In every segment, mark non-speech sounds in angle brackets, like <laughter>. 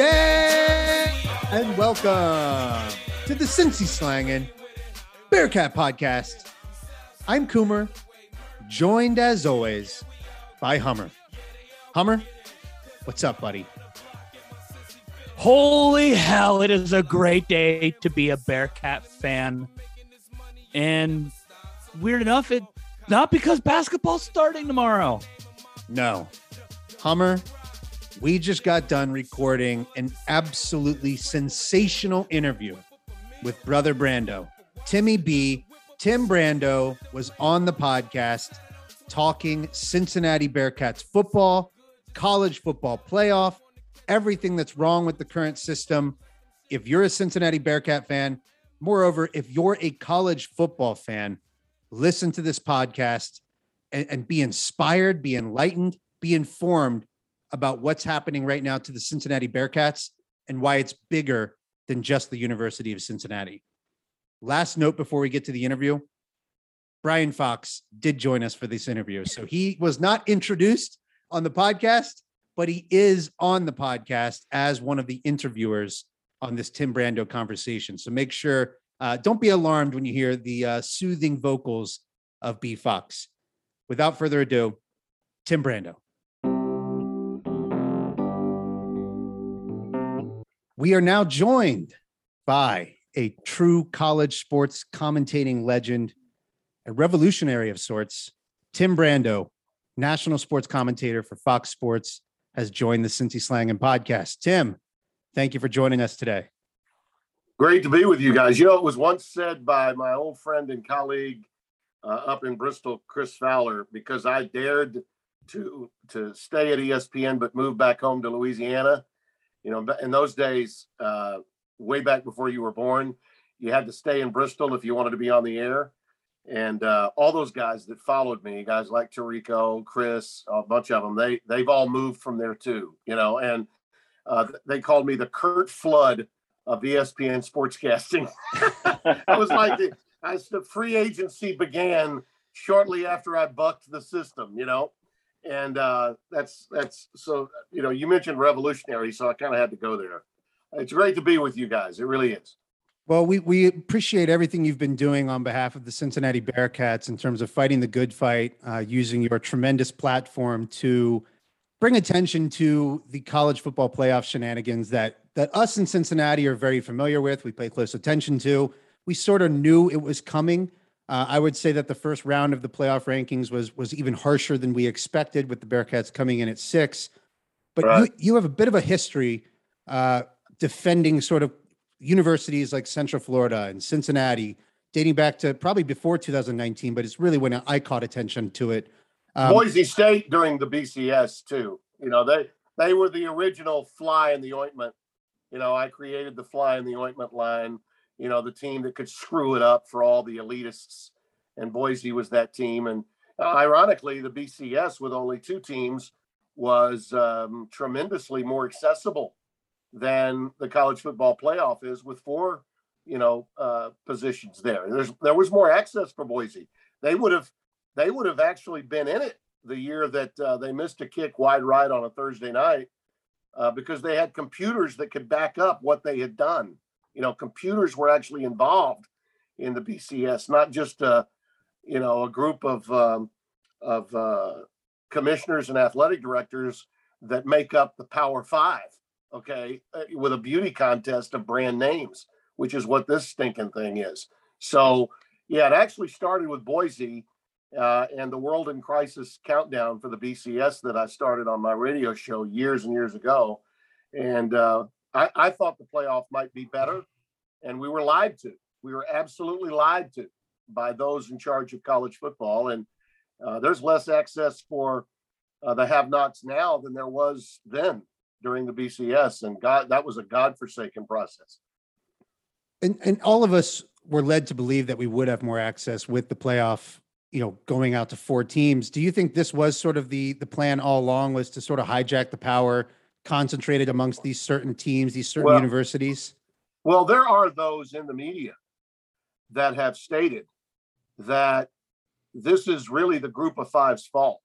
And welcome to the Cincy Slangin' Bearcat Podcast. I'm Coomer, joined as always by Hummer. Hummer, what's up, buddy? Holy hell, it is a great day to be a Bearcat fan. And weird enough, it not because basketball's starting tomorrow. No. Hummer, we just got done recording an absolutely sensational interview with Brother Brando. Timmy B, Tim Brando was on the podcast talking Cincinnati Bearcats football, college football playoff, everything that's wrong with the current system. If you're a Cincinnati Bearcat fan, moreover, if you're a college football fan, listen to this podcast and, and be inspired, be enlightened, be informed about what's happening right now to the Cincinnati Bearcats and why it's bigger than just the University of Cincinnati. Last note before we get to the interview Brian Fox did join us for this interview. So he was not introduced on the podcast, but he is on the podcast as one of the interviewers on this Tim Brando conversation. So make sure, uh, don't be alarmed when you hear the uh, soothing vocals of B Fox. Without further ado, Tim Brando. We are now joined by a true college sports commentating legend, a revolutionary of sorts. Tim Brando, national sports commentator for Fox Sports, has joined the Cincy Slangin' podcast. Tim, thank you for joining us today. Great to be with you guys. You know, it was once said by my old friend and colleague uh, up in Bristol, Chris Fowler, because I dared to to stay at ESPN but move back home to Louisiana. You know, in those days, uh, way back before you were born, you had to stay in Bristol if you wanted to be on the air. And uh, all those guys that followed me, guys like Tirico, Chris, a bunch of them, they they've all moved from there too. You know, and uh, they called me the Curt Flood of ESPN sportscasting. <laughs> I was like, the, as the free agency began shortly after I bucked the system, you know, and uh, that's that's so you know you mentioned revolutionary, so I kind of had to go there. It's great to be with you guys. It really is. Well, we, we appreciate everything you've been doing on behalf of the Cincinnati Bearcats in terms of fighting the good fight, uh, using your tremendous platform to bring attention to the college football playoff shenanigans that that us in Cincinnati are very familiar with. We pay close attention to. We sort of knew it was coming. Uh, I would say that the first round of the playoff rankings was was even harsher than we expected, with the Bearcats coming in at six. But right. you you have a bit of a history uh, defending sort of universities like Central Florida and Cincinnati, dating back to probably before 2019, but it's really when I caught attention to it. Um, Boise State during the BCS too. You know, they they were the original fly in the ointment. You know, I created the fly in the ointment line. You know, the team that could screw it up for all the elitists, and Boise was that team. And uh, ironically, the BCS with only two teams was um, tremendously more accessible than the college football playoff is with four, you know, uh, positions there. There's there was more access for Boise. They would have they would have actually been in it the year that uh, they missed a kick wide right on a Thursday night uh, because they had computers that could back up what they had done. You know, computers were actually involved in the BCS, not just a you know a group of um, of uh, commissioners and athletic directors that make up the Power Five okay, uh, with a beauty contest of brand names, which is what this stinking thing is. So, yeah, it actually started with Boise uh, and the World in Crisis countdown for the BCS that I started on my radio show years and years ago. And uh, I, I thought the playoff might be better, and we were lied to. We were absolutely lied to by those in charge of college football. And uh, there's less access for uh, the have-nots now than there was then during the BCS, and God, that was a God-forsaken process. And and all of us were led to believe that we would have more access with the playoff, you know, going out to four teams. Do you think this was sort of the the plan all along was to sort of hijack the power concentrated amongst these certain teams, these certain well, universities? Well, there are those in the media that have stated that this is really the group of five's fault.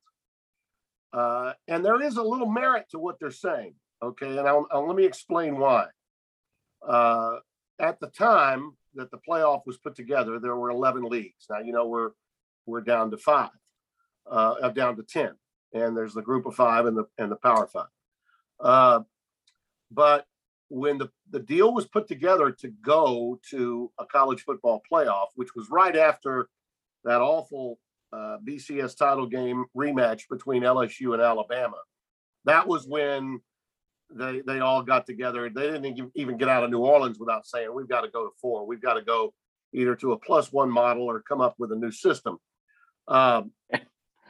Uh, and there is a little merit to what they're saying. Okay, and I'll, I'll, let me explain why. Uh, at the time that the playoff was put together, there were 11 leagues. Now you know we're we're down to five, uh, uh down to 10, and there's the group of five and the and the power five. Uh, but when the, the deal was put together to go to a college football playoff, which was right after that awful uh, BCS title game rematch between LSU and Alabama, that was when they they all got together. They didn't even get out of New Orleans without saying, "We've got to go to four. We've got to go either to a plus one model or come up with a new system." Um,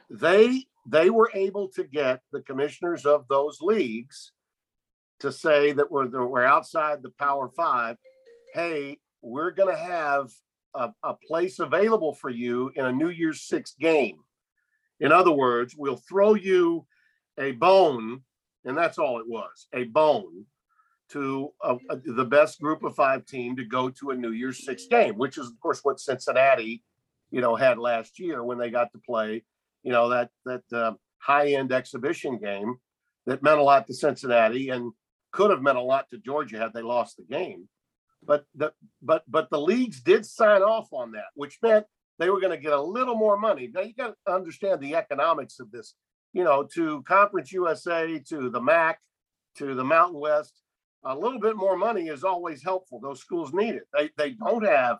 they they were able to get the commissioners of those leagues to say that we're we're outside the Power Five. Hey, we're going to have a, a place available for you in a New Year's Six game. In other words, we'll throw you a bone, and that's all it was a bone to a, a, the best group of five team to go to a New Year's Six game, which is, of course, what Cincinnati, you know, had last year when they got to play, you know, that that uh, high end exhibition game that meant a lot to Cincinnati and could have meant a lot to Georgia had they lost the game. But the but but the leagues did sign off on that, which meant they were going to get a little more money. Now you got to understand the economics of this. You know, to Conference USA, to the MAC, to the Mountain West, a little bit more money is always helpful. Those schools need it. They they don't have,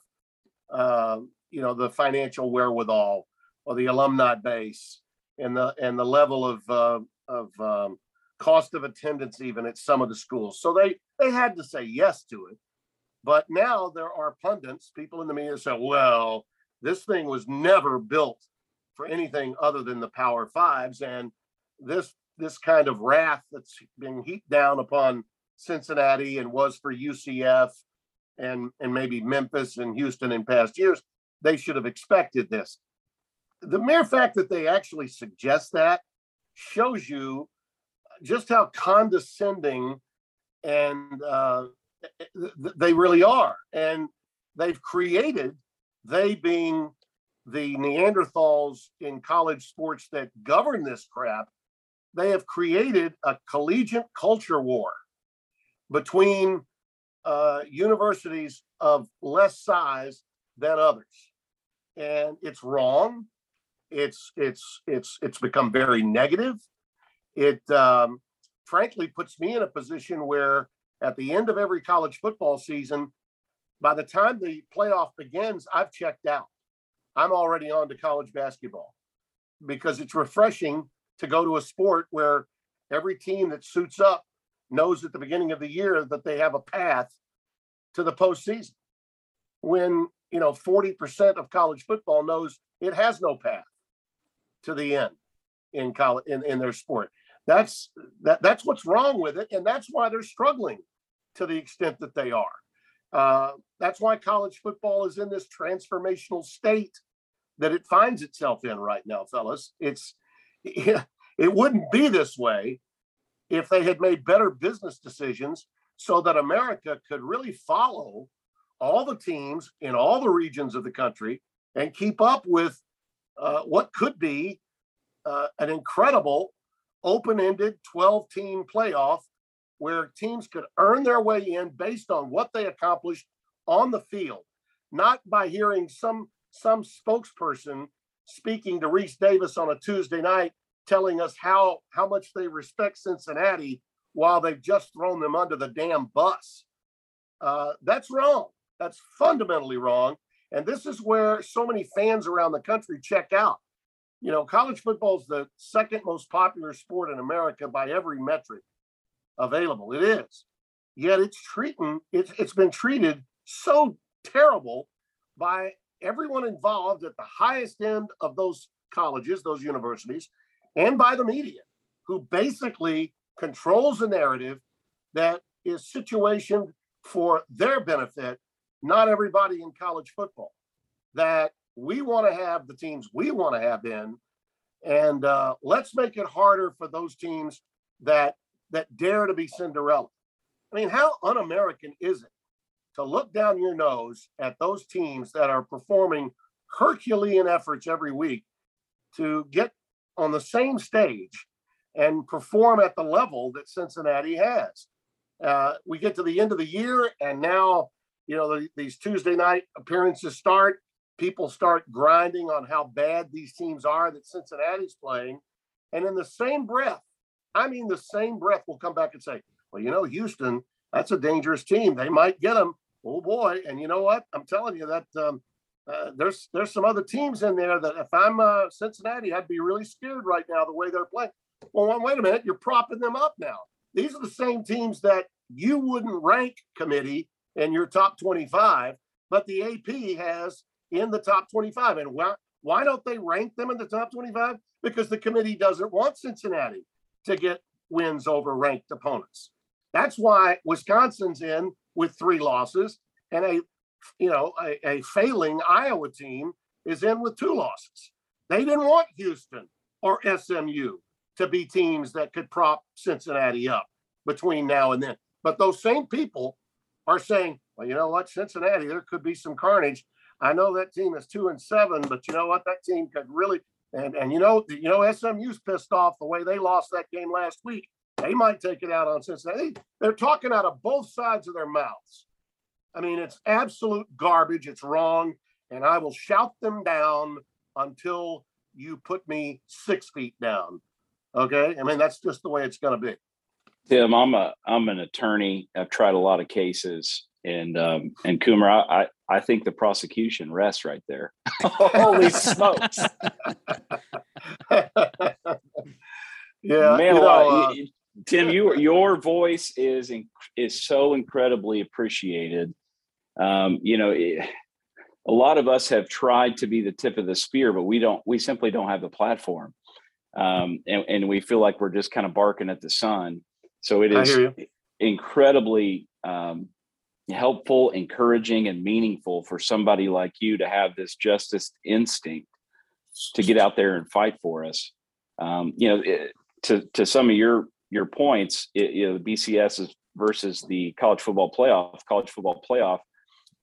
uh, you know, the financial wherewithal or the alumni base and the and the level of uh, of um, cost of attendance even at some of the schools. So they they had to say yes to it. But now there are pundits, people in the media say, well, this thing was never built for anything other than the Power Fives, and this this kind of wrath that's being heaped down upon Cincinnati and was for UCF and and maybe Memphis and Houston in past years, they should have expected this. The mere fact that they actually suggest that shows you just how condescending and uh, they really are. And they've created, they being the Neanderthals in college sports that govern this crap, they have created a collegiate culture war between uh, universities of less size than others. And it's wrong. It's it's it's it's become very negative. It um, frankly puts me in a position where at the end of every college football season, by the time the playoff begins, I've checked out. I'm already on to college basketball because it's refreshing to go to a sport where every team that suits up knows at the beginning of the year that they have a path to the postseason. When you know 40% of college football knows it has no path to the end in college in, in their sport. That's that that's what's wrong with it, and that's why they're struggling to the extent that they are. Uh, that's why college football is in this transformational state that it finds itself in right now, fellas. It's it, it wouldn't be this way if they had made better business decisions so that America could really follow all the teams in all the regions of the country and keep up with uh, what could be uh, an incredible open-ended 12 team playoff where teams could earn their way in based on what they accomplished on the field, not by hearing some some spokesperson speaking to Rece Davis on a Tuesday night telling us how how much they respect Cincinnati while they've just thrown them under the damn bus. Uh, that's wrong. That's fundamentally wrong. And this is where so many fans around the country check out. You know, college football is the second most popular sport in America by every metric available. It is. Yet it's treating it's it's been treated so terrible by everyone involved at the highest end of those colleges, those universities, and by the media, who basically controls the narrative that is situationed for their benefit, not everybody in college football. That we want to have the teams we want to have in, and uh, let's make it harder for those teams that that dare to be Cinderella. I mean, how un American is it to look down your nose at those teams that are performing Herculean efforts every week to get on the same stage and perform at the level that Cincinnati has. Uh, we get to the end of the year, and now you know the, these Tuesday night appearances start. People start grinding on how bad these teams are that Cincinnati's playing, and in the same breath, I mean the same breath, will come back and say, "Well, you know, Houston, that's a dangerous team. They might get them. Oh boy!" And you know what? I'm telling you that um, uh, there's there's some other teams in there that if I'm uh, Cincinnati, I'd be really scared right now the way they're playing. Well, wait a minute, you're propping them up now. These are the same teams that you wouldn't rank committee in your top 25, but the AP has in the top 25. And why, why don't they rank them in the top 25? Because the committee doesn't want Cincinnati to get wins over ranked opponents. That's why Wisconsin's in with three losses and a you know a, a failing Iowa team is in with two losses. They didn't want Houston or SMU to be teams that could prop Cincinnati up between now and then. But those same people are saying, well, you know what, Cincinnati, there could be some carnage. I know that team is two and seven, but you know what, that team could really and and you know you know SMU's pissed off the way they lost that game last week. They might take it out on Cincinnati. They're talking out of both sides of their mouths. I mean, it's absolute garbage. It's wrong, and I will shout them down until you put me six feet down. Okay, I mean that's just the way it's going to be. Tim, I'm a I'm an attorney. I've tried a lot of cases, and um, and Coomer, I, I think the prosecution rests right there. <laughs> Holy smokes! yeah, man, you know, uh, Tim, you your voice is is so incredibly appreciated. Um, you know, it, a lot of us have tried to be the tip of the spear, but we don't. We simply don't have the platform, um, and, and we feel like we're just kind of barking at the sun. So it is incredibly um, helpful, encouraging, and meaningful for somebody like you to have this justice instinct to get out there and fight for us. Um, you know, it, to to some of your your points, it, you know, the BCS is versus the college football playoff. College football playoff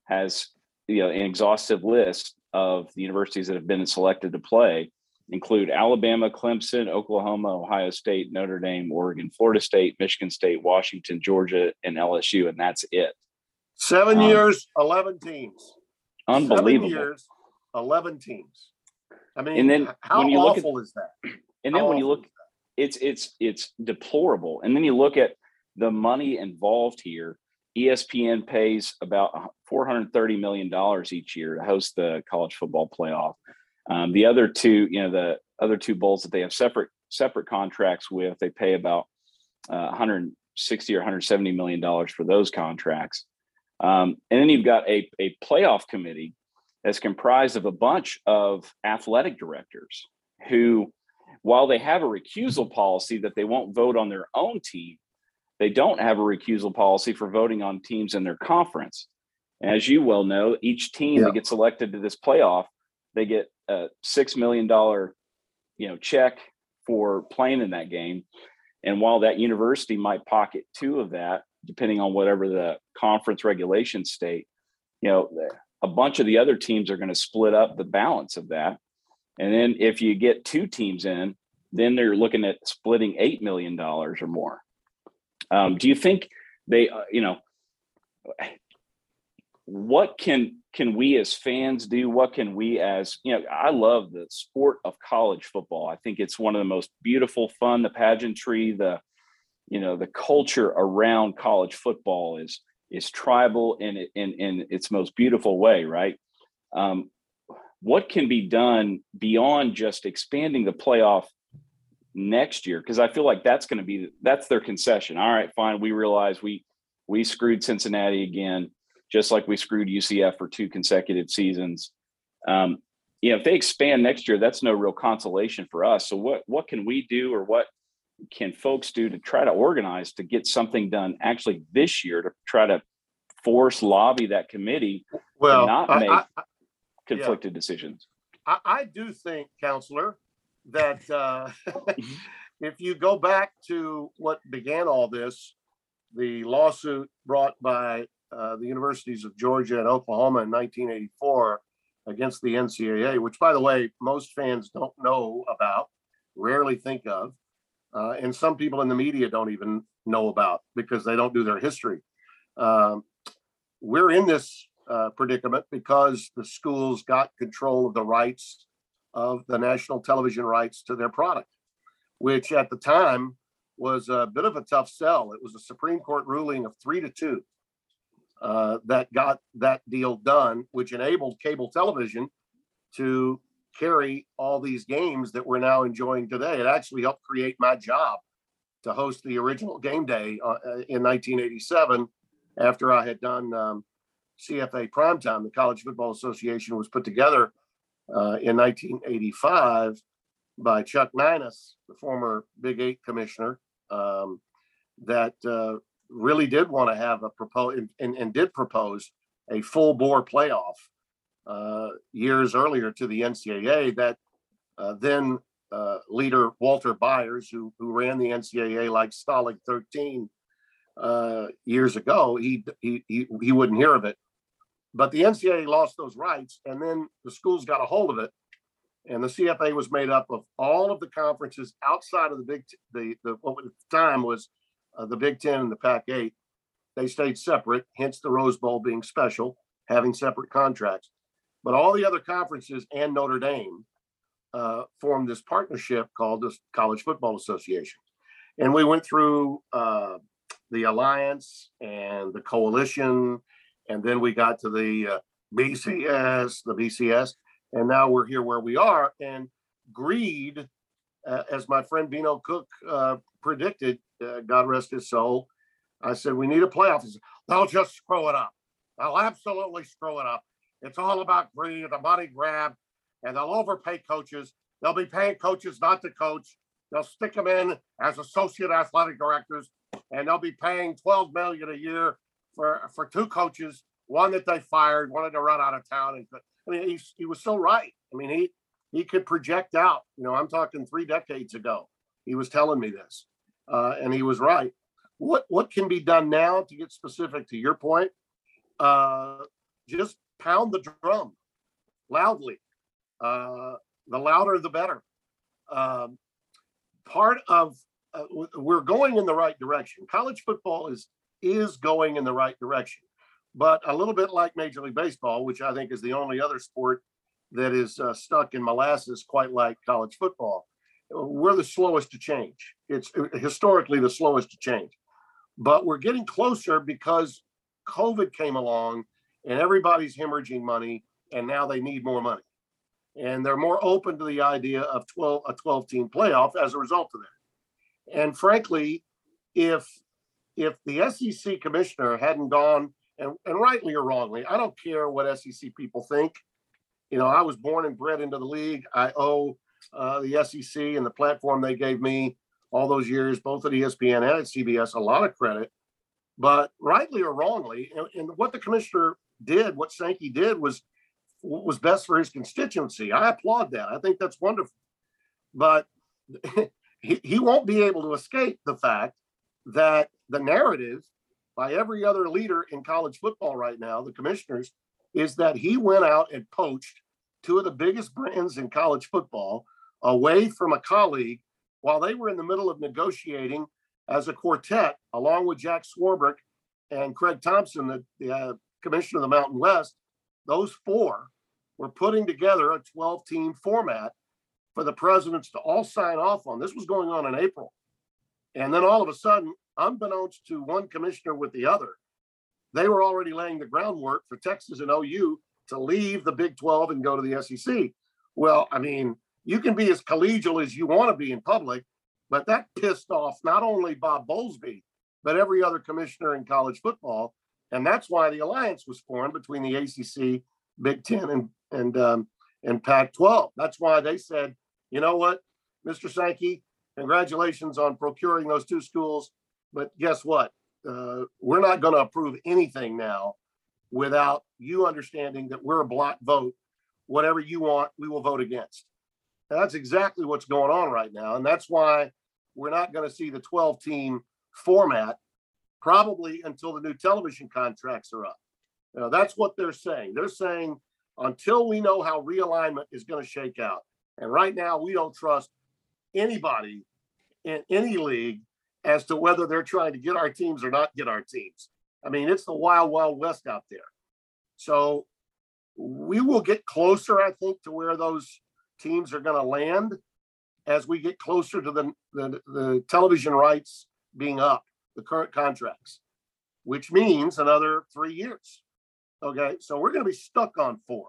has you know an exhaustive list of the universities that have been selected to play include Alabama, Clemson, Oklahoma, Ohio State, Notre Dame, Oregon, Florida State, Michigan State, Washington, Georgia, and LSU, and that's it. Seven um, years, eleven teams. Unbelievable. Seven years, eleven teams. I mean, and then how when you awful look at, is that? And then How when you look, it's it's it's deplorable. And then you look at the money involved here. ESPN pays about 430 million dollars each year to host the college football playoff. Um, the other two, you know, the other two bowls that they have separate separate contracts with, they pay about uh, 160 or 170 million dollars for those contracts. Um, and then you've got a, a playoff committee that's comprised of a bunch of athletic directors who, while they have a recusal policy that they won't vote on their own team, they don't have a recusal policy for voting on teams in their conference. As you well know, each team Yeah. that gets elected to this playoff, they get a six million dollar, you know, check for playing in that game. And while that university might pocket two of that, depending on whatever the conference regulations state, you know, a bunch of the other teams are going to split up the balance of that. And then if you get two teams in, then they're looking at splitting eight million dollars or more. Um, do you think they, uh, you know, what can can we as fans do? What can we as you know? I love the sport of college football. I think it's one of the most beautiful, fun, the pageantry, the you know, the culture around college football is is tribal in in in its most beautiful way, right? Um, what can be done beyond just expanding the playoff next year? Because I feel like that's going to be that's their concession. All right, fine. We realize we we screwed Cincinnati again, just like we screwed UCF for two consecutive seasons. Um, you know, if they expand next year, that's no real consolation for us. So what what can we do, or what can folks do to try to organize to get something done actually this year to try to force lobby that committee Well, to not I- make I- conflicted decisions? I, I do think, counselor, that uh, Mm-hmm. <laughs> if you go back to what began all this, the lawsuit brought by uh, the universities of Georgia and Oklahoma in 1984 against the NCAA, which, by the way, most fans don't know about, rarely think of. uh, and some people in the media don't even know about because they don't do their history. Um, we're in this uh, predicament because the schools got control of the rights of the national television rights to their product, which at the time was a bit of a tough sell. It was a Supreme Court ruling of three to two uh, that got that deal done, which enabled cable television to carry all these games that we're now enjoying today. It actually helped create my job to host the original game day uh, in 1987 after I had done um, CFA primetime. The College Football Association was put together uh, in 1985 by Chuck Neinas, the former Big Eight commissioner, um, that uh, really did want to have a propose and, and, did propose a full bore playoff uh, years earlier to the NCAA. That uh, then uh, leader Walter Byers, who who ran the NCAA like Stalag 13 uh, years ago, he, he he he wouldn't hear of it. But the NCAA lost those rights, and then the schools got a hold of it, and the CFA was made up of all of the conferences outside of the Big the the what at the time was uh, the Big Ten and the Pac Eight. They stayed separate, hence the Rose Bowl being special, having separate contracts. But all the other conferences and Notre Dame uh, formed this partnership called the College Football Association, and we went through uh, the alliance and the coalition and then we got to the uh, BCS, the BCS, and now we're here where we are. And greed, uh, as my friend Beano Cook uh, predicted, uh, God rest his soul, I said we need a playoff. Said, They'll just screw it up. They'll absolutely screw it up. It's all about greed, the money grab, and they'll overpay coaches. They'll be paying coaches not to coach. They'll stick them in as associate athletic directors, and they'll be paying 12 million a year for for two coaches, one that they fired, wanted to run out of town, and I mean, he he was so right. I mean, he he could project out. You know, I'm talking three decades ago. He was telling me this, uh, and he was right. What what can be done now to get specific to your point? Uh, just pound the drum loudly. Uh, the louder, the better. Um, part of uh, we're going in the right direction. College football is is going in the right direction. But a little bit like Major League Baseball, which I think is the only other sport that is uh, stuck in molasses, quite like college football, we're the slowest to change. It's uh, historically the slowest to change. But we're getting closer because COVID came along and everybody's hemorrhaging money, and now they need more money. And they're more open to the idea of 12 a 12 team playoff as a result of that. And frankly, if if the SEC commissioner hadn't gone, and, and rightly or wrongly, I don't care what SEC people think. You know, I was born and bred into the league. I owe uh, the SEC and the platform they gave me all those years, both at ESPN and at CBS, a lot of credit. But rightly or wrongly, and, and what the commissioner did, what Sankey did, was was best for his constituency. I applaud that. I think that's wonderful. But <laughs> he, he won't be able to escape the fact that the narrative by every other leader in college football right now, the commissioners, is that he went out and poached two of the biggest brands in college football away from a colleague while they were in the middle of negotiating as a quartet, along with Jack Swarbrick and Craig Thompson, the, the uh, commissioner of the Mountain West. Those four were putting together a 12 team format for the presidents to all sign off on. This was going on in April. And then all of a sudden, unbeknownst to one commissioner with the other, they were already laying the groundwork for Texas and OU to leave the Big 12 and go to the SEC. Well, I mean, you can be as collegial as you want to be in public, but that pissed off not only Bob Bowlesby, but every other commissioner in college football. And that's why the alliance was formed between the ACC, Big Ten, and and um, and Pac-12. That's why they said, you know what, Mr. Sankey, congratulations on procuring those two schools. But guess what? Uh, we're not going to approve anything now without you understanding that we're a block vote. Whatever you want, we will vote against. And that's exactly what's going on right now. And that's why we're not going to see the 12 team format probably until the new television contracts are up. Know, that's what they're saying. They're saying until we know how realignment is going to shake out. And right now, we don't trust anybody in any league as to whether they're trying to get our teams or not get our teams. I mean, it's the wild, wild west out there. So we will get closer, I think, to where those teams are going to land as we get closer to the, the, the television rights being up, the current contracts, which means another three years. Okay. So we're going to be stuck on four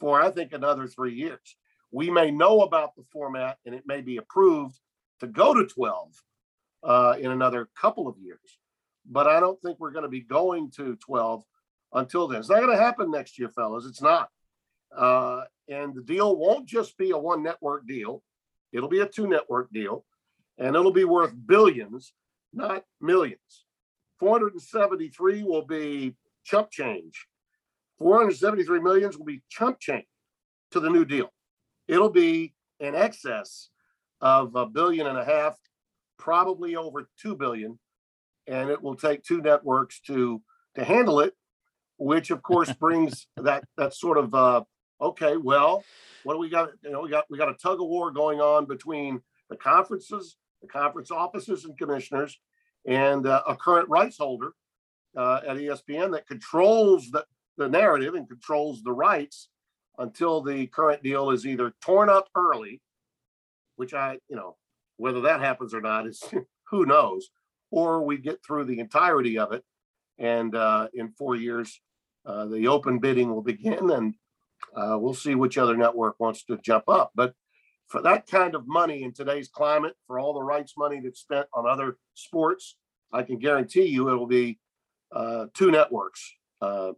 for, I think, another three years. We may know about the format and it may be approved to go to 12 uh, in another couple of years. But I don't think we're going to be going to 12 until then. It's not going to happen next year, fellas. It's not. Uh, and the deal won't just be a one network deal, it'll be a two network deal, and it'll be worth billions, not millions. 473 will be chump change. 473 millions will be chump change to the new deal. It'll be in excess of a billion and a half, probably over 2 billion. And it will take two networks to to handle it, which of course <laughs> brings that that sort of uh, okay, well, what do we got? You know, we got we got a tug of war going on between the conferences, the conference officers and commissioners, and uh, a current rights holder uh, at ESPN that controls the, the narrative and controls the rights until the current deal is either torn up early, which I, you know, whether that happens or not is <laughs> who knows, or we get through the entirety of it, and uh, in four years, uh, the open bidding will begin, and uh, we'll see which other network wants to jump up. But for that kind of money in today's climate, for all the rights money that's spent on other sports, I can guarantee you it'll be uh, two networks. Uh,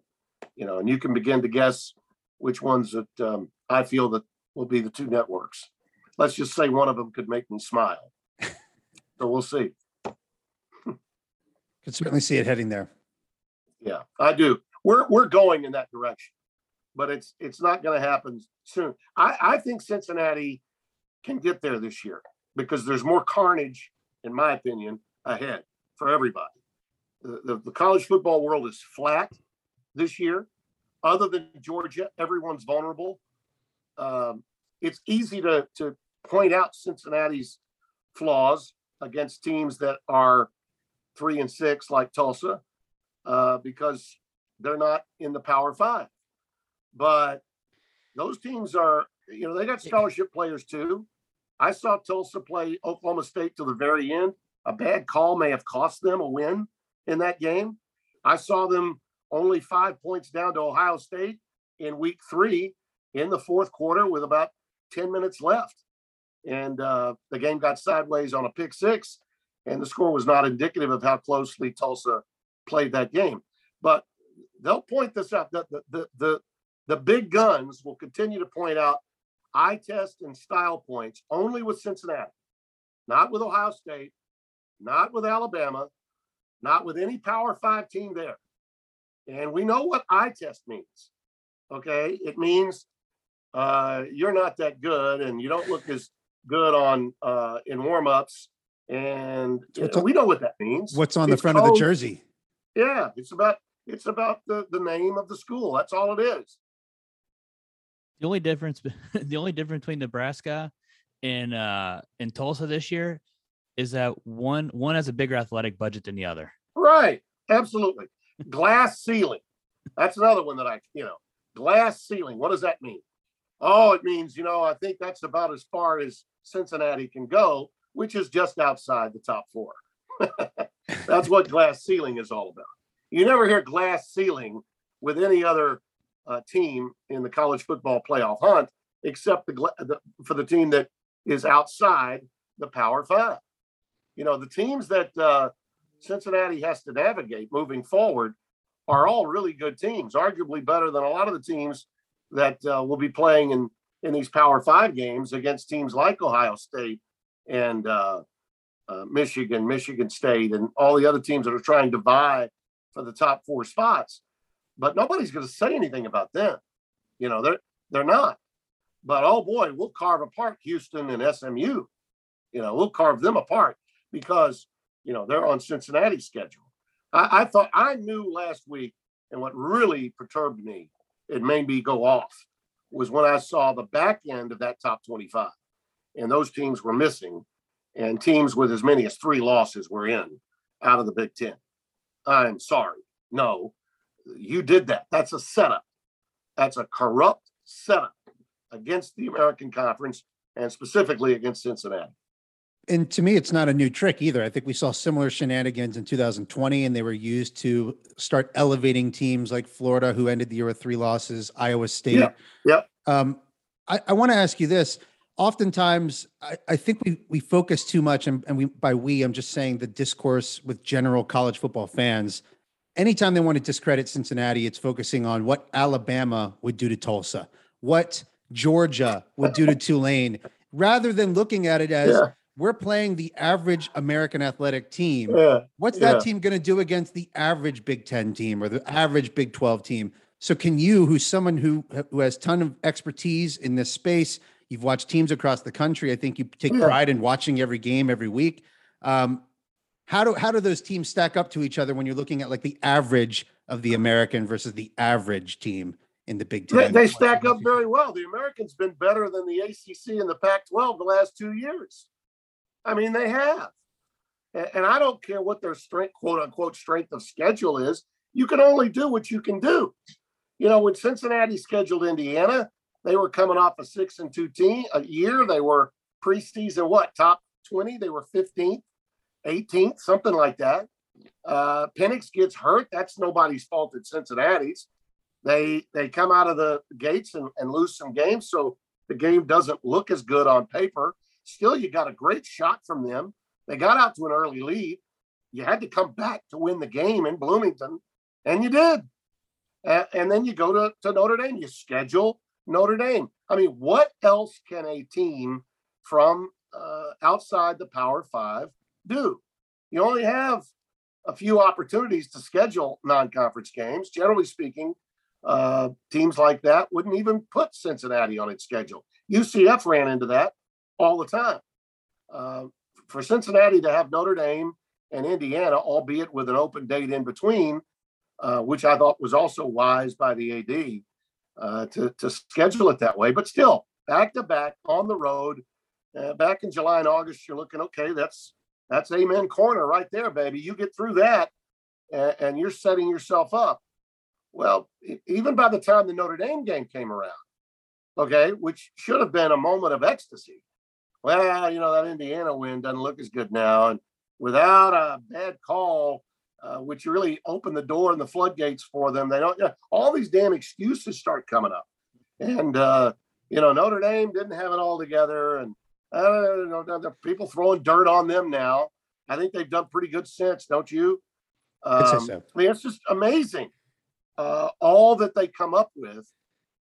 you know, and you can begin to guess which ones that um, I feel that will be the two networks. Let's just say one of them could make me smile. <laughs> so we'll see. Could certainly see it heading there. Yeah, I do. We're we're going in that direction, but it's it's not going to happen soon. I I think Cincinnati can get there this year because there's more carnage, in my opinion, ahead for everybody. The, the, the college football world is flat this year. Other than Georgia, everyone's vulnerable. Um, it's easy to to point out Cincinnati's flaws against teams that are three and six, like Tulsa, uh, because they're not in the Power Five. But those teams are, you know, they got scholarship players too. I saw Tulsa play Oklahoma State to the very end. A bad call may have cost them a win in that game. I saw them only five points down to Ohio State in week three in the fourth quarter with about 10 minutes left. And uh, the game got sideways on a pick six, and the score was not indicative of how closely Tulsa played that game. But they'll point this out that the, the, the, the big guns will continue to point out eye test and style points only with Cincinnati, not with Ohio State, not with Alabama, not with any Power Five team there. And we know what eye test means. Okay. It means uh, you're not that good and you don't look as good on uh, in warm-ups. And What's on- we know what that means. What's on the It's front of the jersey? Yeah, it's about it's about the, the name of the school. That's all it is. The only difference, <laughs> the only difference between Nebraska and uh and Tulsa this year is that one one has a bigger athletic budget than the other. Right. Absolutely. Glass ceiling. That's another one that I, you know, glass ceiling. What does that mean? Oh, it means, you know, I think that's about as far as Cincinnati can go, which is just outside the top four. <laughs> that's what glass ceiling is all about. You never hear glass ceiling with any other uh, team in the college football playoff hunt, except the, the for the team that is outside the Power Five. You know, the teams that uh, Cincinnati has to navigate moving forward are all really good teams, arguably better than a lot of the teams that uh, will be playing in in these Power Five games against teams like Ohio State and uh, uh, Michigan, Michigan State, and all the other teams that are trying to vie for the top four spots. But nobody's going to say anything about them. You know, they're they're not. But oh boy, we'll carve apart Houston and SMU. You know, we'll carve them apart because you know they're on Cincinnati's schedule. I, I thought I knew last week, and what really perturbed me, it made me go off, was when I saw the back end of that top 25, and those teams were missing, and teams with as many as three losses were in out of the Big Ten. I'm sorry. No, you did that. That's a setup. That's a corrupt setup against the American Conference and specifically against Cincinnati. And to me, it's not a new trick either. I think we saw similar shenanigans in 2020, and they were used to start elevating teams like Florida, who ended the year with three losses, Iowa State. Yeah. Yep. Um, I, I want to ask you this. Oftentimes, I, I think we we focus too much, and, and we by we, I'm just saying the discourse with general college football fans. Anytime they want to discredit Cincinnati, it's focusing on what Alabama would do to Tulsa, what Georgia would do to <laughs> Tulane, rather than looking at it as Yeah. we're playing the average American athletic team. Yeah. What's that Yeah. team going to do against the average Big Ten team or the average Big 12 team? So can you, who's someone who who has ton of expertise in this space, you've watched teams across the country. I think you take Yeah. pride in watching every game every week. Um, how do how do those teams stack up to each other when you're looking at like the average of the American versus the average team in the Big They, Ten? they stack up very well. The Americans been better than the ACC and the Pac-12 the last two years. I mean, they have. A- And I don't care what their strength, quote unquote, strength of schedule is. You can only do what you can do. You know, when Cincinnati scheduled Indiana, they were coming off a six and two team a year. They were preseason what top 20? They were 15th, 18th, something like that. Uh, Penix gets hurt. That's nobody's fault at Cincinnati's they they come out of the gates and, and lose some games so the game doesn't look as good on paper still you got a great shot from them they got out to an early lead you had to come back to win the game in bloomington and you did and then you go to, to notre dame you schedule notre dame i mean what else can a team from uh, outside the power five do you only have a few opportunities to schedule non-conference games generally speaking uh, teams like that wouldn't even put Cincinnati on its schedule. UCF ran into that all the time. Uh, for Cincinnati to have Notre Dame and Indiana, albeit with an open date in between, uh, which I thought was also wise by the AD uh, to, to schedule it that way. But still, back to back on the road, uh, back in July and August, you're looking okay. That's that's amen corner right there, baby. You get through that, and, and you're setting yourself up. Well, even by the time the Notre Dame game came around, okay, which should have been a moment of ecstasy. Well, you know, that Indiana win doesn't look as good now. And without a bad call, uh, which really opened the door and the floodgates for them, they don't, yeah, all these damn excuses start coming up. And, uh, you know, Notre Dame didn't have it all together. And, uh, you know, people throwing dirt on them now. I think they've done pretty good since, don't you? Um, so. I mean, it's just amazing uh, all that they come up with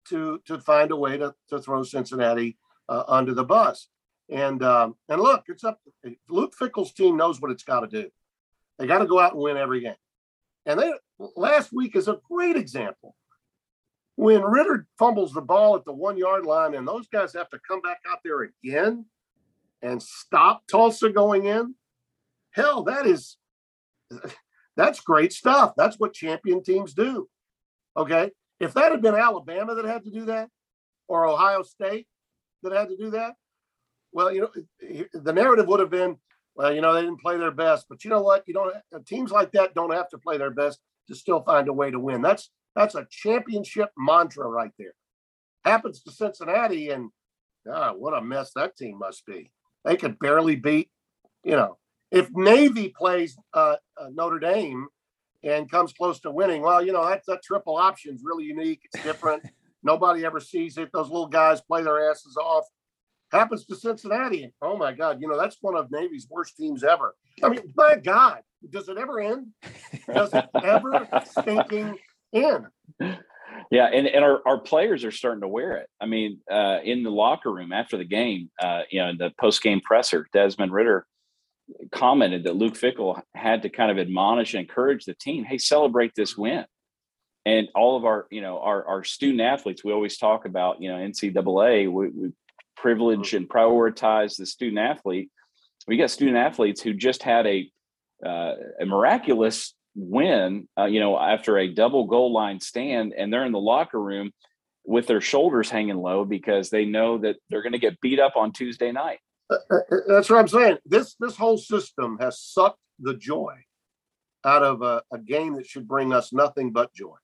to to find a way to to throw Cincinnati uh, under the bus. And um, and look, it's up. Luke Fickell's team knows what it's got to do. They got to go out and win every game. And they last week is a great example. When Ridder fumbles the ball at the one yard line, and those guys have to come back out there again and stop Tulsa going in. Hell, that is <laughs> that's great stuff. That's what champion teams do. Okay. If that had been Alabama that had to do that, or Ohio State that had to do that, well, you know, the narrative would have been, well, you know, they didn't play their best, but you know what? You don't teams like that don't have to play their best to still find a way to win. That's that's a championship mantra right there. Happens to Cincinnati, and ah, what a mess that team must be. They could barely beat, you know, if Navy plays uh, uh, Notre Dame and comes close to winning, well, you know, that's that triple option is really unique. It's different. <laughs> Nobody ever sees it. Those little guys play their asses off. Happens to Cincinnati. Oh my God, you know, that's one of Navy's worst teams ever. I mean, my God, does it ever end? Does it ever stinking end? Yeah, and, and our, our players are starting to wear it. I mean, uh, in the locker room after the game, uh, you know, in the post game presser, Desmond Ridder commented that Luke Fickell had to kind of admonish and encourage the team, hey, celebrate this win. And all of our, you know, our, our student athletes, we always talk about, you know, NCAA, we, we privilege and prioritize the student athlete. We got student athletes who just had a uh, a miraculous win, uh, you know, after a double goal line stand, and they're in the locker room with their shoulders hanging low because they know that they're going to get beat up on Tuesday night. Uh, uh, That's what I'm saying. This this whole system has sucked the joy out of a, a game that should bring us nothing but joy.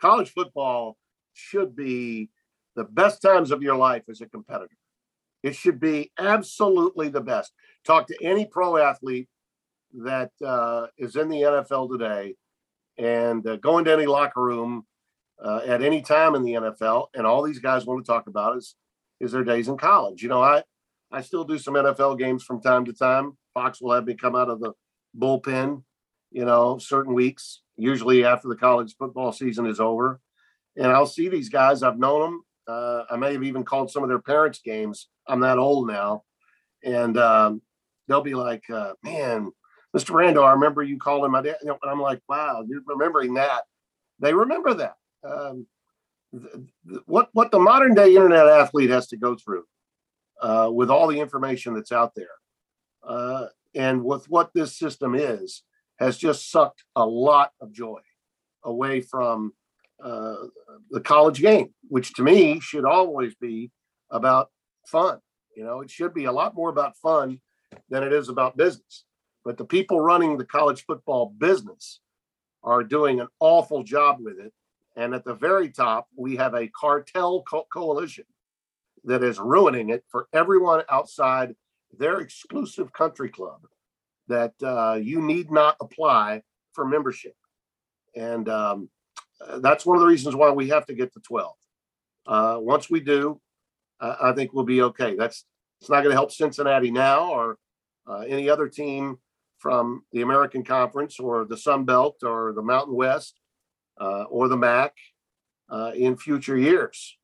College football should be the best times of your life as a competitor. It should be absolutely the best. Talk to any pro athlete that uh, is in the NFL today, and uh, go into any locker room uh, at any time in the NFL, and all these guys want to talk about is is their days in college. You know, I I still do some NFL games from time to time. Fox will have me come out of the bullpen, you know, certain weeks, usually after the college football season is over. And I'll see these guys. I've known them. Uh, I may have even called some of their parents' games. I'm that old now. And um, they'll be like, uh, man, Mr. Brando, I remember you calling my dad. You know, and I'm like, wow, you're remembering that. They remember that. Um, what what the modern day internet athlete has to go through uh, with all the information that's out there. Uh, and with what this system is, has just sucked a lot of joy away from uh, the college game, which to me should always be about fun. You know, it should be a lot more about fun than it is about business. But the people running the college football business are doing an awful job with it. And at the very top, we have a cartel co- coalition that is ruining it for everyone outside their exclusive country club that uh, you need not apply for membership. And um, that's one of the reasons why we have to get to 12. Uh, once we do, uh, I think we'll be okay. That's it's not going to help Cincinnati now or uh, any other team from the American Conference or the Sun Belt or the Mountain West uh, or the MAC uh, in future years.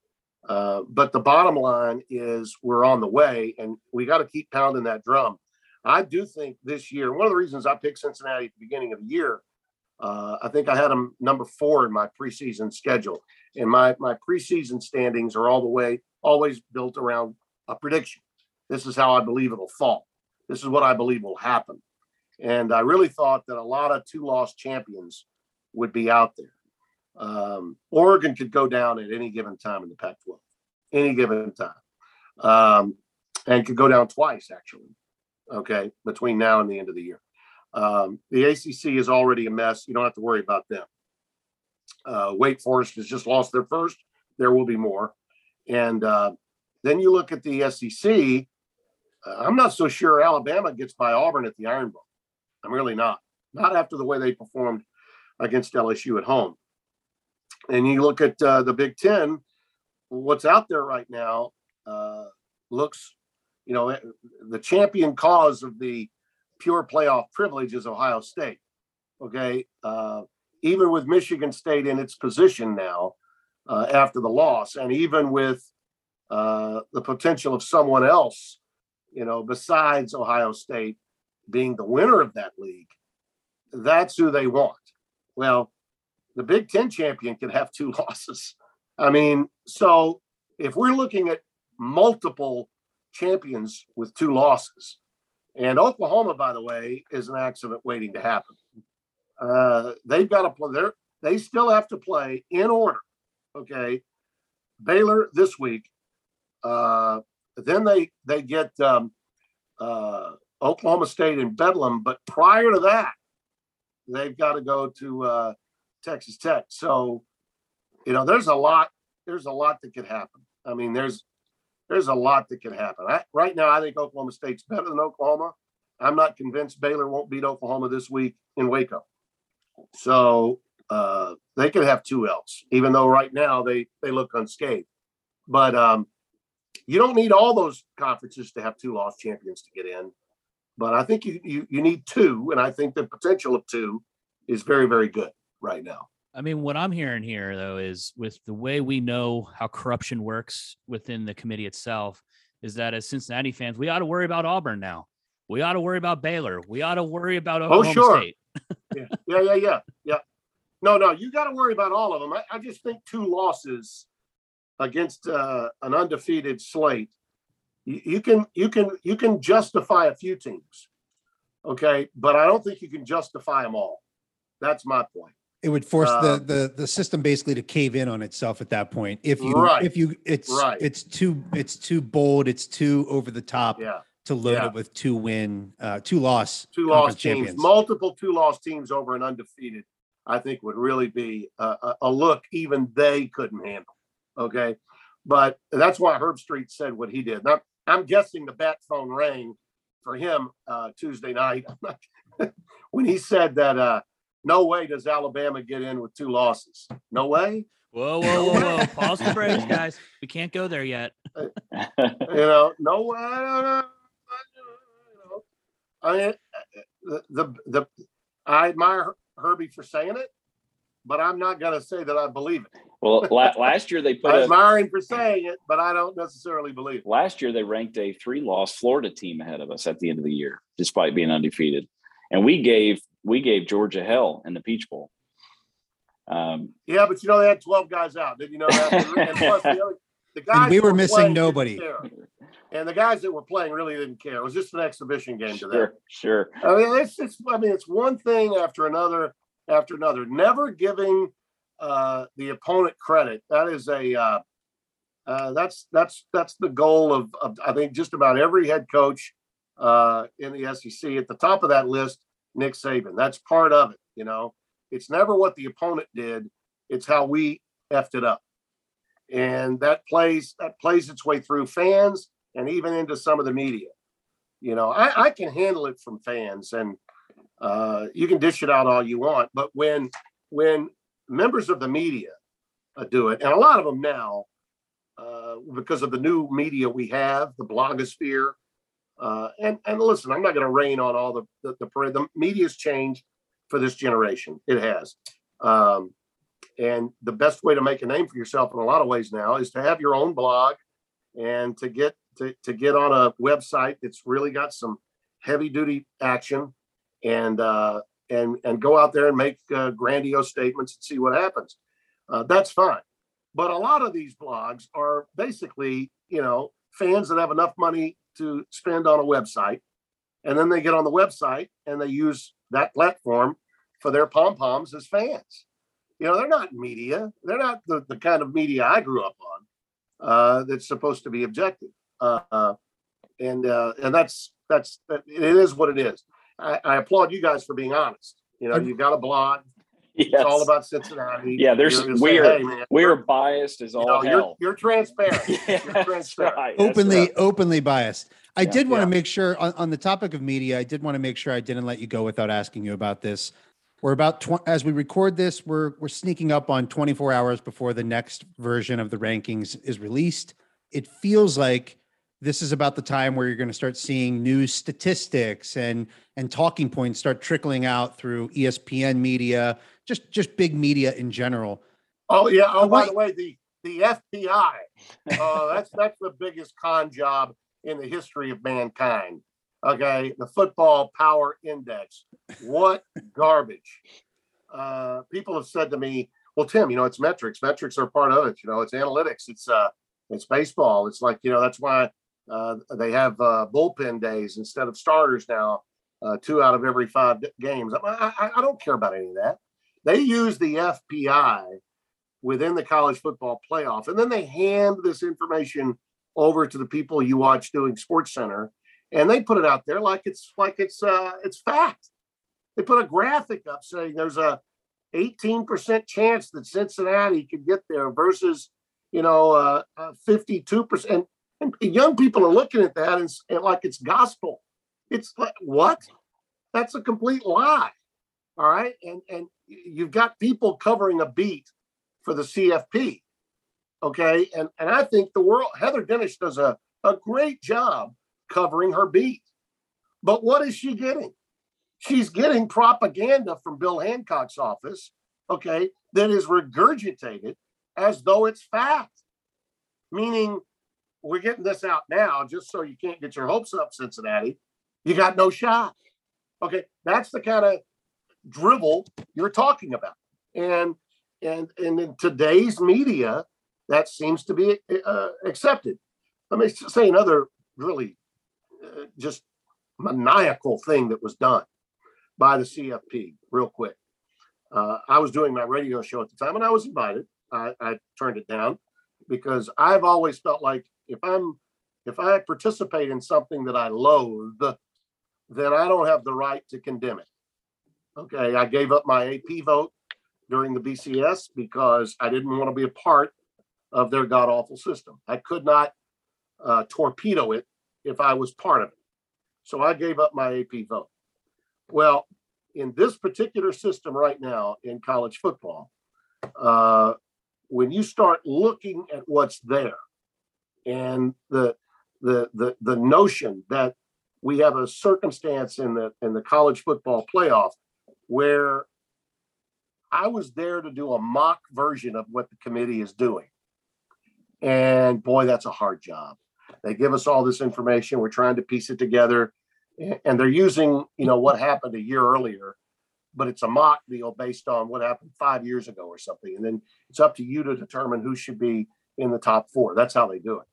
Uh, but the bottom line is we're on the way and we got to keep pounding that drum. I do think this year, one of the reasons I picked Cincinnati at the beginning of the year, uh, I think I had them number four in my preseason schedule. And my, my preseason standings are all the way, always built around a prediction. This is how I believe it'll fall. This is what I believe will happen. And I really thought that a lot of two lost champions would be out there. Um, Oregon could go down at any given time in the Pac 12, any given time, um, and could go down twice, actually, okay, between now and the end of the year. Um, the ACC is already a mess. You don't have to worry about them. Uh, Wake Forest has just lost their first. There will be more. And uh, then you look at the SEC. Uh, I'm not so sure Alabama gets by Auburn at the Iron Bowl. I'm really not. Not after the way they performed against LSU at home. And you look at uh, the Big Ten, what's out there right now uh, looks, you know, the champion cause of the pure playoff privilege is Ohio State. Okay. Uh, even with Michigan State in its position now uh, after the loss, and even with uh, the potential of someone else, you know, besides Ohio State being the winner of that league, that's who they want. Well, the Big Ten champion could have two <laughs> losses. I mean, so if we're looking at multiple champions with two losses, and Oklahoma, by the way, is an accident waiting to happen. Uh, they've got to play. They're, they still have to play in order. Okay, Baylor this week. Uh, then they they get um, uh, Oklahoma State and Bedlam, but prior to that, they've got to go to uh, Texas Tech. So, you know, there's a lot. There's a lot that could happen. I mean, there's there's a lot that can happen. I, right now, I think Oklahoma State's better than Oklahoma. I'm not convinced Baylor won't beat Oklahoma this week in Waco. So uh, they could have two L's, even though right now they they look unscathed. But um, you don't need all those conferences to have two lost champions to get in. But I think you, you you need two, and I think the potential of two is very very good right now. I mean, what I'm hearing here though is with the way we know how corruption works within the committee itself, is that as Cincinnati fans, we ought to worry about Auburn now. We ought to worry about Baylor. We ought to worry about Oklahoma oh, sure. State. <laughs> yeah, yeah, yeah, yeah, yeah. No, no, you got to worry about all of them. I, I just think two losses against uh, an undefeated slate, you, you can you can you can justify a few teams, okay, but I don't think you can justify them all. That's my point. It would force the Um, the the system basically to cave in on itself at that point. If you Right. if you it's Right. it's too it's too bold, it's too over the top Yeah, to load Yeah. it with two win, uh, two loss, two lost teams, champions. multiple two loss teams over an undefeated, I think would really be a, a, a look even they couldn't handle. Okay. But that's why Herbstreit said what he did. Now, I'm guessing the bat phone rang for him uh, Tuesday night <laughs> when he said that uh, no way does Alabama get in with two losses. No way. Whoa, whoa, whoa, whoa! Pause the brakes, <laughs> guys. We can't go there yet. Uh, <laughs> you know, no way. I don't know. I mean, the, the, the, I admire Herbie for saying it, but I'm not going to say that I believe it. well, la- last year they <laughs> put I a, admire him for saying it, but I don't necessarily believe it. last year they ranked a three loss Florida team ahead of us at the end of the year, despite being undefeated. And we gave we gave Georgia hell in the Peach Bowl. Um, Yeah, but you know, they had 12 guys out. Did you know that? And <laughs> plus, the, other, the guys And we that were missing nobody. And the guys that were playing really didn't care. It was just an exhibition game to them. sure, sure. I mean, it's it's. I mean, it's one thing after another after another. Never giving uh, the opponent credit. That is a. Uh, uh, that's that's that's the goal of, of I think just about every head coach uh, in the SEC. At the top of that list, Nick Saban. That's part of it. You know, it's never what the opponent did. It's how we effed it up, and that plays that plays its way through fans and even into some of the media you know i, I can handle it from fans and uh, you can dish it out all you want but when when members of the media uh, do it and a lot of them now uh, because of the new media we have the blogosphere uh, and and listen i'm not going to rain on all the the, the parade the media's changed for this generation it has um, and the best way to make a name for yourself in a lot of ways now is to have your own blog and to get to, to get on a website that's really got some heavy duty action and uh, and and go out there and make uh, grandiose statements and see what happens. Uh, that's fine. But a lot of these blogs are basically, you know, fans that have enough money to spend on a website, and then they get on the website and they use that platform for their pom poms as fans. You know, they're not media. They're not the, the kind of media I grew up on uh, that's supposed to be objective. Uh, and uh, and that's that's it is what it is. I, I applaud you guys for being honest. You know, you've got a blog. Yes. It's all about Cincinnati. Yeah, there's- You're- you're we're- "Hey, We're biased as you all know, you're, you're transparent. <laughs> Yeah, You're transparent. right. openly right. openly biased. I Yeah. did want to Yeah. make sure on, on the topic of media, I did want to make sure I didn't let you go without asking you about this. We're about tw- as we record this, we're we're sneaking up on 24 hours before the next version of the rankings is released. It feels like this is about the time where you're going to start seeing new statistics and and talking points start trickling out through ESPN media, just just big media in general. Oh yeah. Oh, by the way, the the FPI. Uh, that's that's the biggest con job in the history of mankind. Okay, the football power index. What garbage. Uh, people have said to me, "Well, Tim, you know it's metrics. Metrics are part of it. You know, it's analytics. It's uh, it's baseball. It's like you know that's why uh, they have uh, bullpen days instead of starters now. Uh, two out of every five games. I, I, I don't care about any of that. They use the FPI within the college football playoff. And then they hand this information over to the people you watch doing Sports Center, and they put it out there like it's like it's uh it's fact. They put a graphic up saying there's a 18% chance that Cincinnati could get there versus you know uh, uh 52%. And young people are looking at that and, and like it's gospel. It's like what? That's a complete lie. All right, and and you've got people covering a beat for the CFP. Okay. And, and I think the world, Heather Dinich does a, a great job covering her beat. But what is she getting? She's getting propaganda from Bill Hancock's office, okay, that is regurgitated as though it's fact. Meaning, we're getting this out now just so you can't get your hopes up, Cincinnati. You got no shot. Okay. That's the kind of drivel you're talking about. And and and in today's media, that seems to be uh, accepted. Let me say another really uh, just maniacal thing that was done by the CFP, real quick. Uh, I was doing my radio show at the time, and I was invited. I, I turned it down because I've always felt like if I'm if I participate in something that I loathe, then I don't have the right to condemn it. Okay, I gave up my AP vote during the BCS because I didn't want to be a part of their god awful system. I could not uh, torpedo it if I was part of it. So I gave up my AP vote. Well, in this particular system right now in college football, uh, when you start looking at what's there and the the the the notion that we have a circumstance in the in the college football playoff where I was there to do a mock version of what the committee is doing. And boy, that's a hard job. They give us all this information. We're trying to piece it together. And they're using, you know, what happened a year earlier, but it's a mock deal based on what happened five years ago or something. And then it's up to you to determine who should be in the top four. That's how they do it.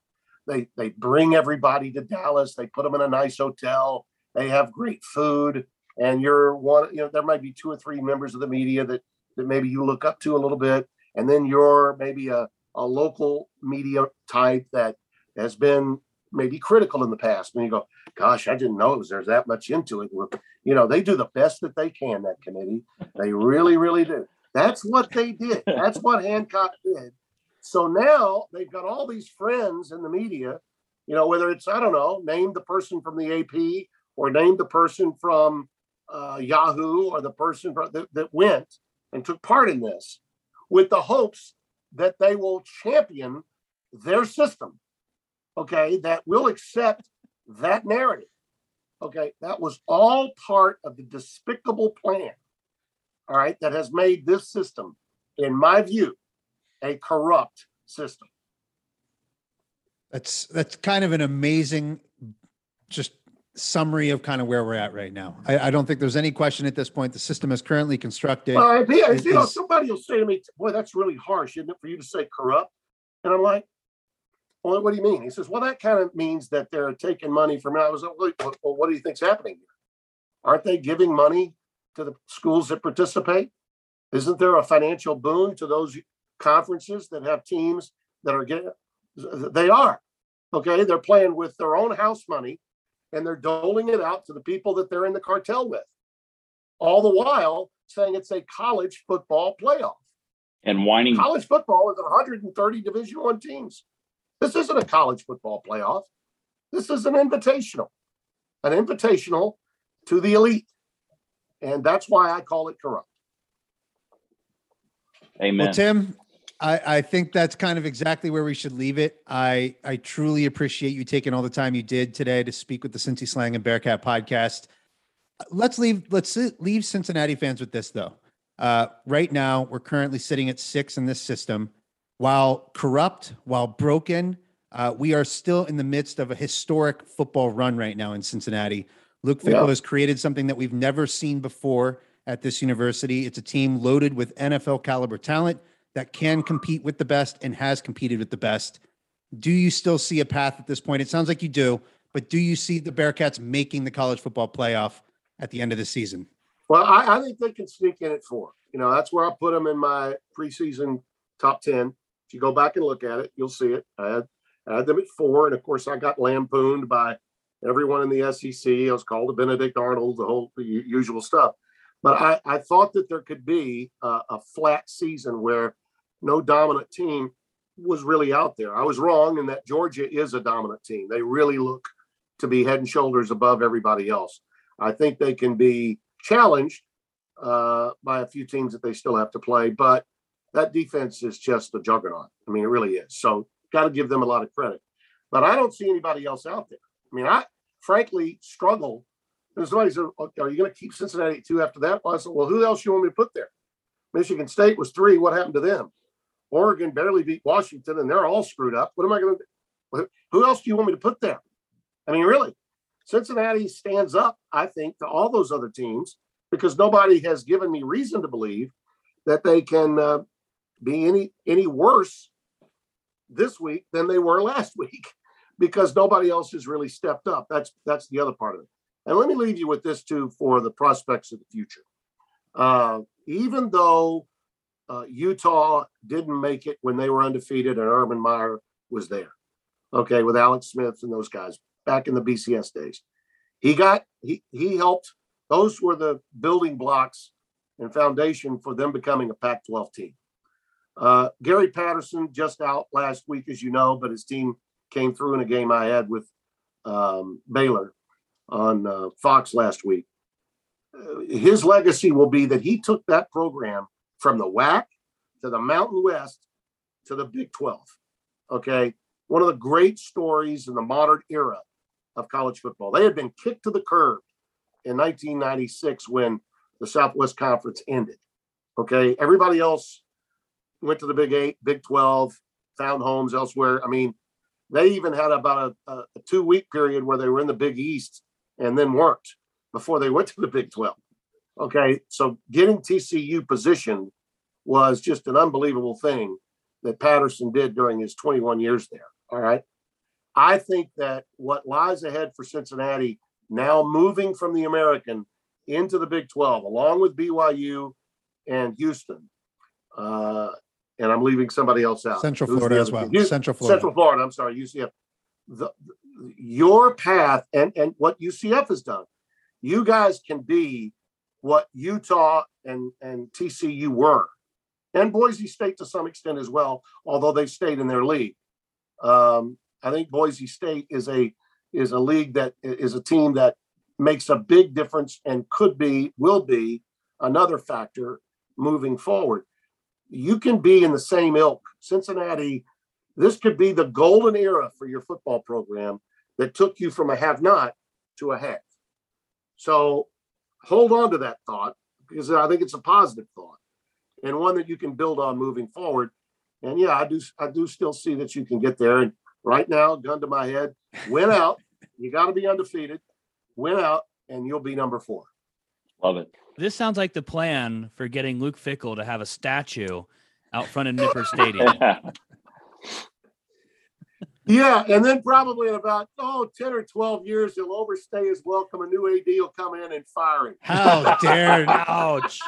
They they bring everybody to Dallas. They put them in a nice hotel. They have great food. And you're one, you know, there might be two or three members of the media that that maybe you look up to a little bit. And then you're maybe a, a local media type that has been maybe critical in the past. And you go, gosh, I didn't know there's that much into it. You know, they do the best that they can, that committee. They really, really do. That's what they did. <laughs> That's what Hancock did. So now they've got all these friends in the media, you know, whether it's, I don't know, name the person from the AP or name the person from uh, Yahoo or the person that, that went and took part in this with the hopes that they will champion their system okay, that will accept that narrative. Okay, that was all part of the despicable plan, all right, that has made this system, in my view, a corrupt system. That's that's kind of an amazing just summary of kind of where we're at right now. I, I don't think there's any question at this point. The system is currently constructed. Well, yeah, you know, somebody will say to me, "Boy, that's really harsh, isn't it, for you to say corrupt?" And I'm like, well, what do you mean? He says, well, that kind of means that they're taking money from. I was like, well, what do you think's happening here? Aren't they giving money to the schools that participate? Isn't there a financial boon to those conferences that have teams that are getting? They are. Okay, they're playing with their own house money, and they're doling it out to the people that they're in the cartel with. All the while saying it's a college football playoff. And whining. College football is 130 Division One teams. This isn't a college football playoff. This is an invitational, an invitational to the elite. And that's why I call it corrupt. Amen. Well, Tim, I, I think that's kind of exactly where we should leave it. I, I truly appreciate you taking all the time you did today to speak with the Cincy Slangin' Bearcat podcast. Let's leave let's leave Cincinnati fans with this though. Uh, right now, we're currently sitting at six in this system. While corrupt, while broken, uh, we are still in the midst of a historic football run right now in Cincinnati. Luke Fickell yeah. has created something that we've never seen before at this university. It's a team loaded with NFL caliber talent that can compete with the best and has competed with the best. Do you still see a path at this point? It sounds like you do, but do you see the Bearcats making the college football playoff at the end of the season? Well, I, I think they can sneak in at four. You know, that's where I put them in my preseason top 10 If you go back and look at it, you'll see it. I had, I had them at four, and of course, I got lampooned by everyone in the SEC. I was called a Benedict Arnold, the whole the usual stuff. But I, I thought that there could be a, a flat season where no dominant team was really out there. I was wrong in that Georgia is a dominant team. They really look to be head and shoulders above everybody else. I think they can be challenged uh, by a few teams that they still have to play, but that defense is just a juggernaut. I mean, it really is. So got to give them a lot of credit. But I don't see anybody else out there. I mean, I frankly struggle. There's somebody said, "Are you going to keep Cincinnati two after that?" Well, I said, "Well, who else you want me to put there?" Michigan State was three. What happened to them? Oregon barely beat Washington, and they're all screwed up. What am I going to do? Who else do you want me to put there? I mean, really, Cincinnati stands up, I think, to all those other teams because nobody has given me reason to believe that they can uh, be any any worse this week than they were <laughs> last week because nobody else has really stepped up. That's that's the other part of it. And let me leave you with this too for the prospects of the future. Uh, even though uh, Utah didn't make it when they were undefeated and Urban Meyer was there, Okay, with Alex Smith and those guys back in the BCS days. He got he he helped. Those were the building blocks and foundation for them becoming a Pac-12 team. Uh, Gary Patterson just out last week, as you know, but his team came through in a game I had with um, Baylor on uh, Fox last week. Uh, his legacy will be that he took that program from the WAC to the Mountain West to the Big 12. Okay. One of the great stories in the modern era of college football. They had been kicked to the curb in 1996 when the Southwest Conference ended. Okay. Everybody else went to the Big Eight, Big 12, found homes elsewhere. I mean, they even had about a, a two week period where they were in the Big East and then weren't before they went to the Big 12. Okay. So getting TCU positioned was just an unbelievable thing that Patterson did during his 21 years there. All right. I think that what lies ahead for Cincinnati now moving from the American into the Big 12, along with BYU and Houston, uh, and I'm leaving somebody else out. Central Who's Florida as well. Houston- Central Florida. Central Florida. I'm sorry, UCF. The, your path and and what UCF has done, you guys can be what Utah and and TCU were, and Boise State to some extent as well, although they've stayed in their league. Um, I think Boise State is a is a league that is a team that makes a big difference and could be will be another factor moving forward. You can be in the same ilk. Cincinnati, this could be the golden era for your football program that took you from a have not to a have. So hold on to that thought because I think it's a positive thought and one that you can build on moving forward. And yeah, I do I do still see that you can get there. And right now, gun to my head, win out. You got to be undefeated, win out, and you'll be number four. Love it. This sounds like the plan for getting Luke Fickell to have a statue out front of Nippert Stadium. <laughs> Yeah, and then probably in about oh 10 or 12 years, he'll overstay his welcome. A new AD will come in and fire him. How <laughs> dare Ouch.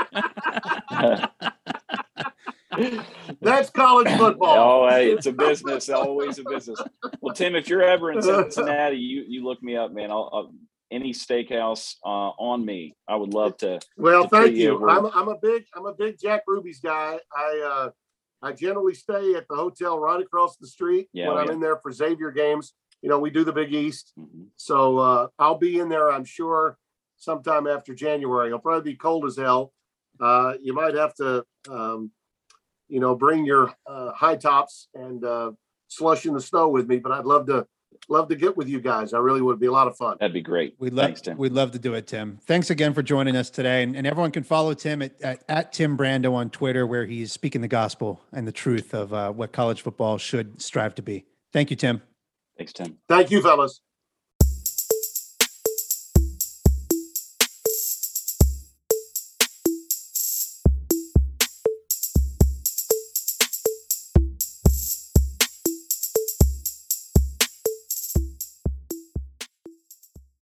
That's college football. oh, hey, it's a business. Always a business. Well, Tim, if you're ever in Cincinnati, you you look me up, man. I'll, I'll any steakhouse uh, on me. I would love to. Well, to thank you you. I'm, I'm a big I'm a big Jeff Ruby's guy. I uh, I generally stay at the hotel right across the street Yeah, when I'm yeah. in there for Xavier games. You know, we do the Big East, Mhm. so uh, I'll be in there. I'm sure sometime after January. It'll probably be cold as hell. Uh, you might have to, um, you know, bring your uh, high tops and uh, slush in the snow with me. But I'd love to love to get with you guys. I really would be a lot of fun. That'd be great. We'd love, Thanks, Tim. we'd love to do it, Tim. Thanks again for joining us today. And, and everyone can follow Tim at, at, at Tim Brando on Twitter, where he's speaking the gospel and the truth of uh, what college football should strive to be. Thank you, Tim. Thanks, Tim. Thank you, fellas.